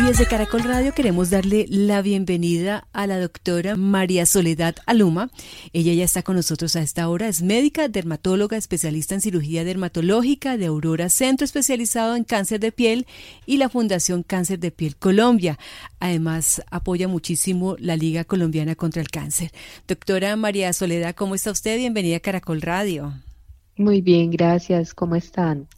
Y desde Caracol Radio queremos darle la bienvenida a la doctora María Soledad Aluma. Ella ya está con nosotros a esta hora. Es médica, dermatóloga, especialista en cirugía dermatológica de Aurora Centro especializado en cáncer de piel y la Fundación Cáncer de Piel Colombia. Además, apoya muchísimo la Liga Colombiana contra el Cáncer. Doctora María Soledad, ¿cómo está usted? Bienvenida a Caracol Radio. Muy bien, gracias. ¿Cómo están?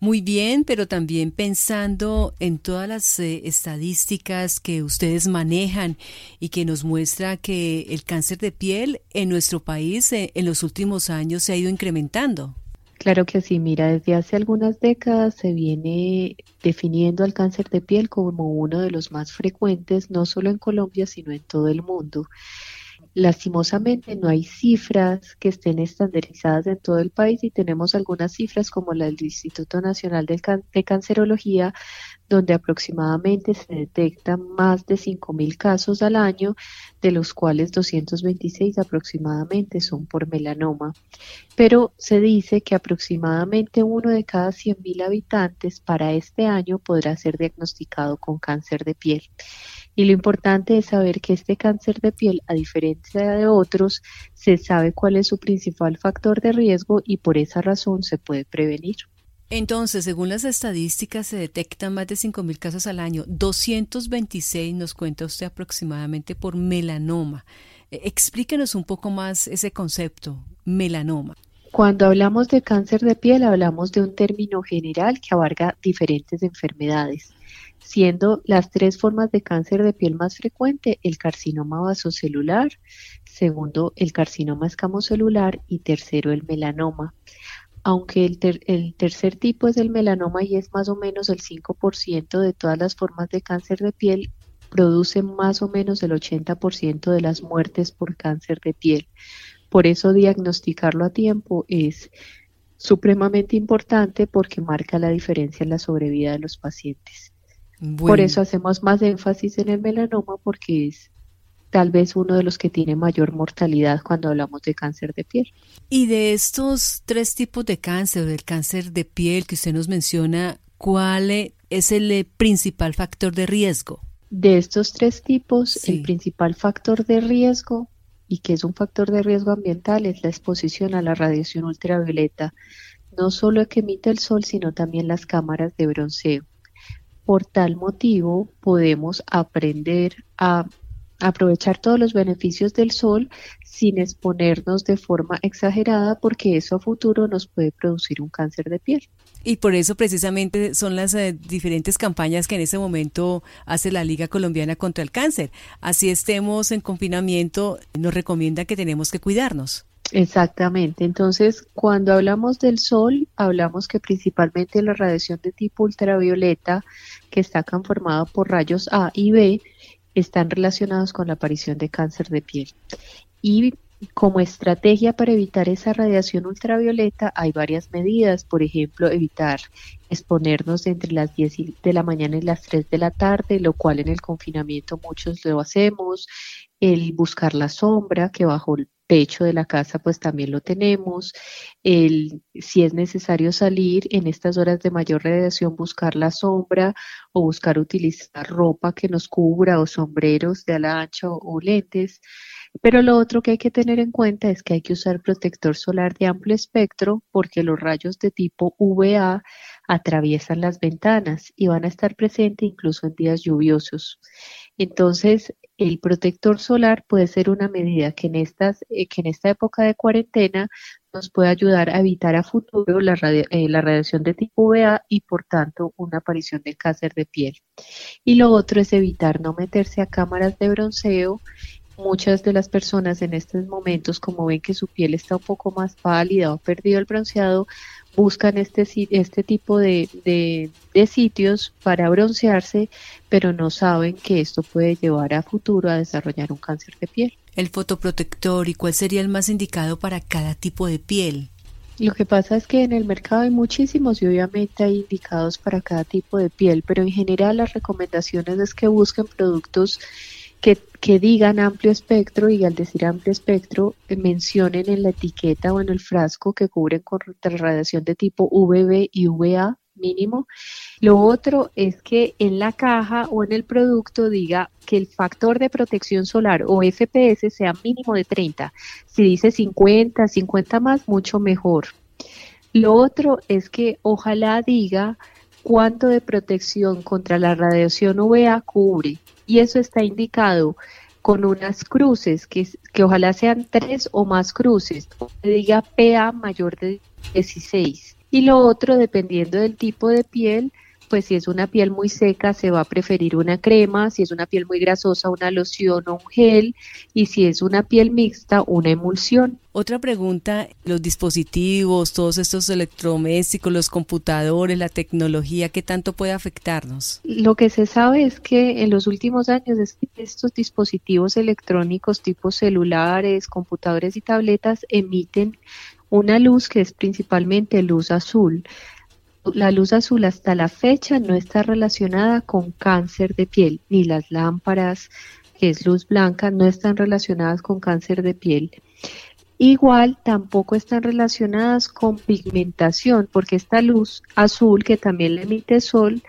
Muy bien, pero también pensando en todas las eh, estadísticas que ustedes manejan y que nos muestra que el cáncer de piel en nuestro país eh, en los últimos años se ha ido incrementando. Claro que sí, mira, desde hace algunas décadas se viene definiendo al cáncer de piel como uno de los más frecuentes, no solo en Colombia, sino en todo el mundo. Lastimosamente no hay cifras que estén estandarizadas en todo el país y tenemos algunas cifras como la del Instituto Nacional de, Cancerología, donde aproximadamente se detectan más de 5.000 casos al año, de los cuales 226 aproximadamente son por melanoma. Pero se dice que aproximadamente uno de cada 100.000 habitantes para este año podrá ser diagnosticado con cáncer de piel. Y lo importante es saber que este cáncer de piel, a diferencia de otros, se sabe cuál es su principal factor de riesgo y por esa razón se puede prevenir. Entonces, según las estadísticas, se detectan más de 5.000 casos al año. 226 nos cuenta usted aproximadamente por melanoma. E, explíquenos un poco más ese concepto, melanoma. Cuando hablamos de cáncer de piel, hablamos de un término general que abarca diferentes enfermedades siendo las tres formas de cáncer de piel más frecuente el carcinoma vasocelular, segundo el carcinoma escamocelular y tercero el melanoma. Aunque el, el tercer tipo es el melanoma y es más o menos el 5% de todas las formas de cáncer de piel, produce más o menos el 80% de las muertes por cáncer de piel. Por eso diagnosticarlo a tiempo es supremamente importante porque marca la diferencia en la sobrevida de los pacientes. Por eso hacemos más énfasis en el melanoma porque es tal vez uno de los que tiene mayor mortalidad cuando hablamos de cáncer de piel. Y de estos tres tipos de cáncer, del cáncer de piel que usted nos menciona, ¿cuál es el principal factor de riesgo? De estos tres tipos, el principal factor de riesgo y que es un factor de riesgo ambiental es la exposición a la radiación ultravioleta, no solo que emite el sol, sino también las cámaras de bronceo. Por tal motivo, podemos aprender a aprovechar todos los beneficios del sol sin exponernos de forma exagerada porque eso a futuro nos puede producir un cáncer de piel. Y por eso precisamente son las eh, diferentes campañas que en este momento hace la Liga Colombiana contra el Cáncer. Así estemos en confinamiento, nos recomienda que tenemos que cuidarnos. Exactamente. Entonces, cuando hablamos del sol, hablamos que principalmente la radiación de tipo ultravioleta, que está conformada por rayos A y B, están relacionados con la aparición de cáncer de piel. Y como estrategia para evitar esa radiación ultravioleta hay varias medidas, por ejemplo, evitar exponernos entre las 10 de la mañana y las 3 de la tarde, lo cual en el confinamiento muchos lo hacemos, el buscar la sombra, que bajo techo de la casa pues también lo tenemos, el, si es necesario salir en estas horas de mayor radiación, buscar la sombra o buscar utilizar ropa que nos cubra o sombreros de ala ancha o lentes. Pero lo otro que hay que tener en cuenta es que hay que usar protector solar de amplio espectro porque los rayos de tipo UVA atraviesan las ventanas y van a estar presentes incluso en días lluviosos. Entonces, el protector solar puede ser una medida que en, estas, eh, que en esta época de cuarentena nos puede ayudar a evitar a futuro la, eh, radiación de tipo UVA y por tanto una aparición del cáncer de piel. Y lo otro es evitar no meterse a cámaras de bronceo muchas de las personas en estos momentos, como ven que su piel está un poco más pálida o ha perdido el bronceado, buscan este, este tipo de, de, sitios para broncearse, pero no saben que esto puede llevar a futuro a desarrollar un cáncer de piel. El fotoprotector y cuál sería el más indicado para cada tipo de piel. Lo que pasa es que en el mercado hay muchísimos y obviamente hay indicados para cada tipo de piel, pero en general las recomendaciones es que busquen productos que, digan amplio espectro y al decir amplio espectro eh, mencionen en la etiqueta o en el frasco que cubren contra radiación de tipo UVB y UVA mínimo. Lo otro es que en la caja o en el producto diga que el factor de protección solar o FPS sea mínimo de 30. Si dice 50, 50 más, mucho mejor. Lo otro es que ojalá diga cuánto de protección contra la radiación UVA cubre. Y eso está indicado con unas cruces, que, que ojalá sean tres o más cruces, que diga PA mayor de 16. Y lo otro, dependiendo del tipo de piel, pues si es una piel muy seca se va a preferir una crema, si es una piel muy grasosa una loción o un gel y si es una piel mixta una emulsión. Otra pregunta, los dispositivos, todos estos electrodomésticos, los computadores, la tecnología, ¿qué tanto puede afectarnos? Lo que se sabe es que en los últimos años estos dispositivos electrónicos tipo celulares, computadores y tabletas emiten una luz que es principalmente luz azul la luz azul hasta la fecha no está relacionada con cáncer de piel, ni las lámparas, que es luz blanca, no están relacionadas con cáncer de piel. Igual tampoco están relacionadas con pigmentación, porque esta luz azul que también le emite sol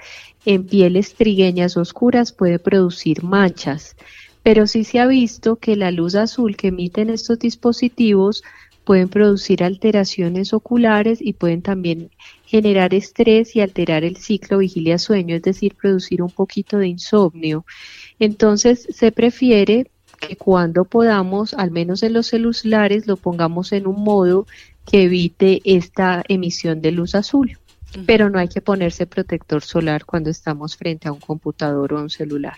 en pieles trigueñas oscuras puede producir manchas. Pero sí se ha visto que la luz azul que emiten estos dispositivos pueden producir alteraciones oculares y pueden también generar estrés y alterar el ciclo vigilia-sueño, es decir, producir un poquito de insomnio. Entonces, se prefiere que cuando podamos, al menos en los celulares, lo pongamos en un modo que evite esta emisión de luz azul. Pero no hay que ponerse protector solar cuando estamos frente a un computador o a un celular.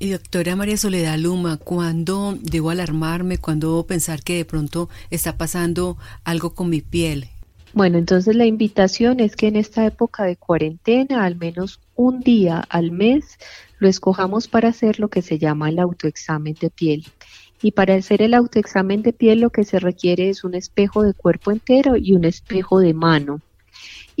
Y doctora María Soledad Luma, ¿cuándo debo alarmarme? ¿Cuándo debo pensar que de pronto está pasando algo con mi piel? Bueno, entonces la invitación es que en esta época de cuarentena, al menos un día al mes, lo escojamos para hacer lo que se llama el autoexamen de piel. Y para hacer el autoexamen de piel lo que se requiere es un espejo de cuerpo entero y un espejo de mano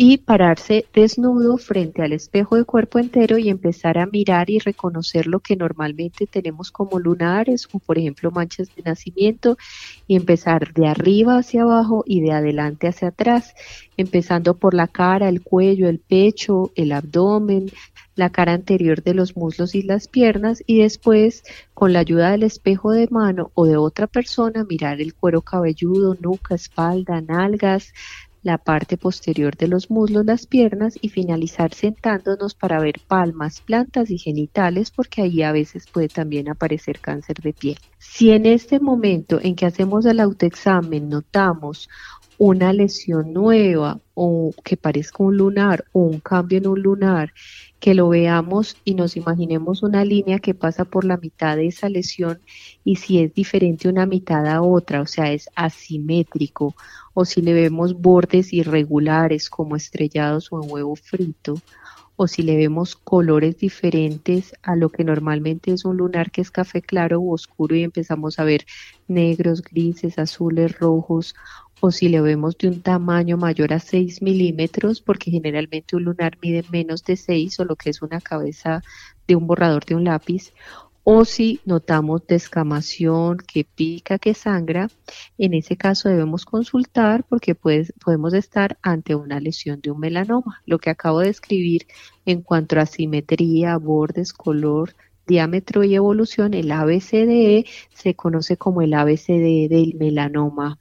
y pararse desnudo frente al espejo de cuerpo entero y empezar a mirar y reconocer lo que normalmente tenemos como lunares o por ejemplo manchas de nacimiento y empezar de arriba hacia abajo y de adelante hacia atrás, empezando por la cara, el cuello, el pecho, el abdomen, la cara anterior de los muslos y las piernas y después con la ayuda del espejo de mano o de otra persona mirar el cuero cabelludo, nuca, espalda, nalgas, la parte posterior de los muslos, las piernas y finalizar sentándonos para ver palmas, plantas y genitales porque ahí a veces puede también aparecer cáncer de piel. Si en este momento en que hacemos el autoexamen notamos una lesión nueva o que parezca un lunar o un cambio en un lunar, que lo veamos y nos imaginemos una línea que pasa por la mitad de esa lesión y si es diferente una mitad a otra, o sea, es asimétrico, o si le vemos bordes irregulares como estrellados o en huevo frito, o si le vemos colores diferentes a lo que normalmente es un lunar que es café claro o oscuro y empezamos a ver negros, grises, azules, rojos, o si le vemos de un tamaño mayor a 6 milímetros, porque generalmente un lunar mide menos de 6 o lo que es una cabeza de un borrador de un lápiz, o si notamos descamación, que pica, que sangra, en ese caso debemos consultar porque podemos estar ante una lesión de un melanoma. Lo que acabo de escribir en cuanto a simetría, bordes, color, diámetro y evolución, el ABCDE se conoce como el ABCDE del melanoma.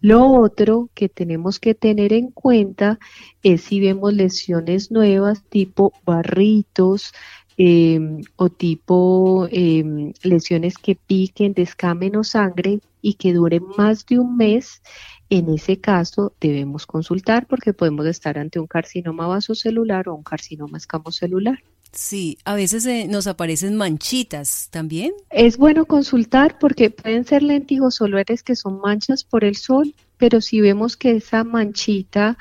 Lo otro que tenemos que tener en cuenta es si vemos lesiones nuevas tipo barritos, Em, o tipo em, lesiones que piquen, descamen o sangre y que duren más de un mes, en ese caso debemos consultar porque podemos estar ante un carcinoma vasocelular o un carcinoma escamocelular. Sí, a veces eh, nos aparecen manchitas también. Es bueno consultar porque pueden ser lentigosolares que son manchas por el sol, pero si vemos que esa manchita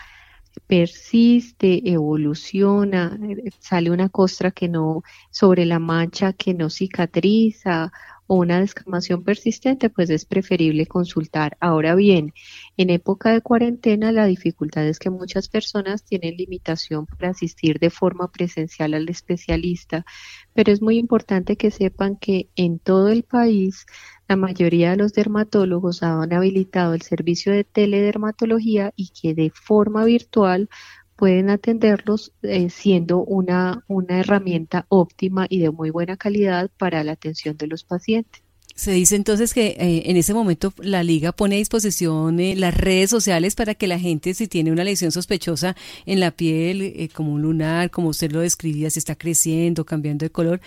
persiste, evoluciona, sale una costra que no, sobre la mancha que no cicatriza o una descamación persistente, pues es preferible consultar. Ahora bien, en época de cuarentena la dificultad es que muchas personas tienen limitación para asistir de forma presencial al especialista, pero es muy importante que sepan que en todo el país la mayoría de los dermatólogos han habilitado el servicio de teledermatología y que de forma virtual pueden atenderlos eh, siendo una, una herramienta óptima y de muy buena calidad para la atención de los pacientes. Se dice entonces que eh, en ese momento la liga pone a disposición eh, las redes sociales para que la gente si tiene una lesión sospechosa en la piel, eh, como un lunar, como usted lo describía, si está creciendo, cambiando de color,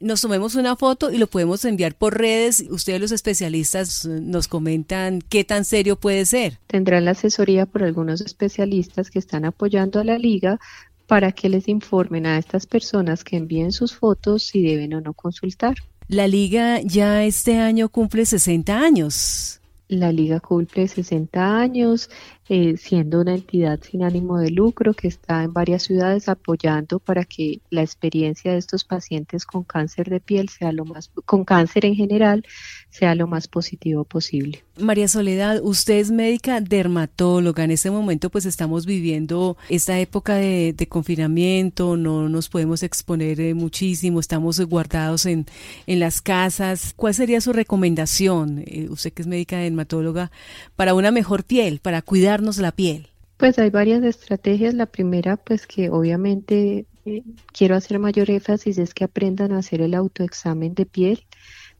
nos tomemos una foto y lo podemos enviar por redes. Ustedes los especialistas nos comentan qué tan serio puede ser. Tendrán la asesoría por algunos especialistas que están apoyando a la liga para que les informen a estas personas que envíen sus fotos si deben o no consultar. La liga ya este año cumple 60 años. La liga cumple 60 años, eh, siendo una entidad sin ánimo de lucro que está en varias ciudades apoyando para que la experiencia de estos pacientes con cáncer de piel sea lo más, con cáncer en general, sea lo más positivo posible. María Soledad, usted es médica dermatóloga. En este momento pues estamos viviendo esta época de, confinamiento, no nos podemos exponer eh, muchísimo, estamos guardados en, las casas. ¿Cuál sería su recomendación, eh, usted que es médica dermatóloga, para una mejor piel, para cuidar la piel? Pues hay varias estrategias. La primera, pues que obviamente eh, quiero hacer mayor énfasis es que aprendan a hacer el autoexamen de piel.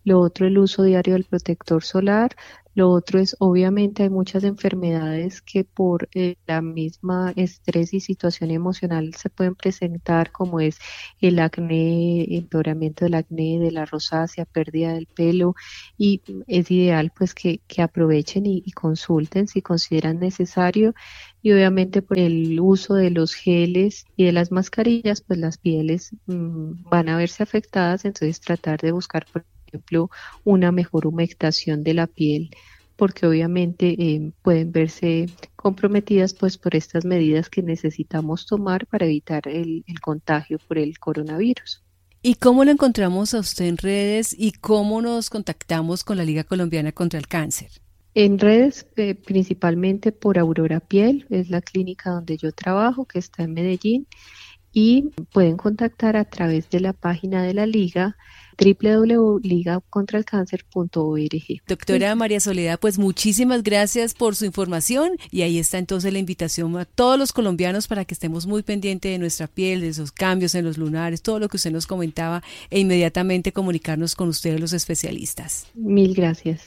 Lo otro, el uso diario del protector solar. Lo otro es, obviamente, hay muchas enfermedades que por eh, la misma estrés y situación emocional se pueden presentar, como es el acné, empeoramiento del acné, de la rosácea, pérdida del pelo, y es ideal pues que, aprovechen y, consulten si consideran necesario y obviamente por el uso de los geles y de las mascarillas, pues las pieles mm, van a verse afectadas, entonces tratar de buscar, ejemplo, una mejor humectación de la piel porque obviamente eh, pueden verse comprometidas pues por estas medidas que necesitamos tomar para evitar el, contagio por el coronavirus. ¿Y cómo lo encontramos a usted en redes y cómo nos contactamos con la Liga Colombiana contra el Cáncer? En redes, eh, principalmente por Aurora Piel, es la clínica donde yo trabajo, que está en Medellín, y pueden contactar a través de la página de la liga www.ligacontralcáncer.org. Doctora María Soledad, pues muchísimas gracias por su información y ahí está entonces la invitación a todos los colombianos para que estemos muy pendientes de nuestra piel, de esos cambios en los lunares, todo lo que usted nos comentaba e inmediatamente comunicarnos con ustedes los especialistas. Mil gracias.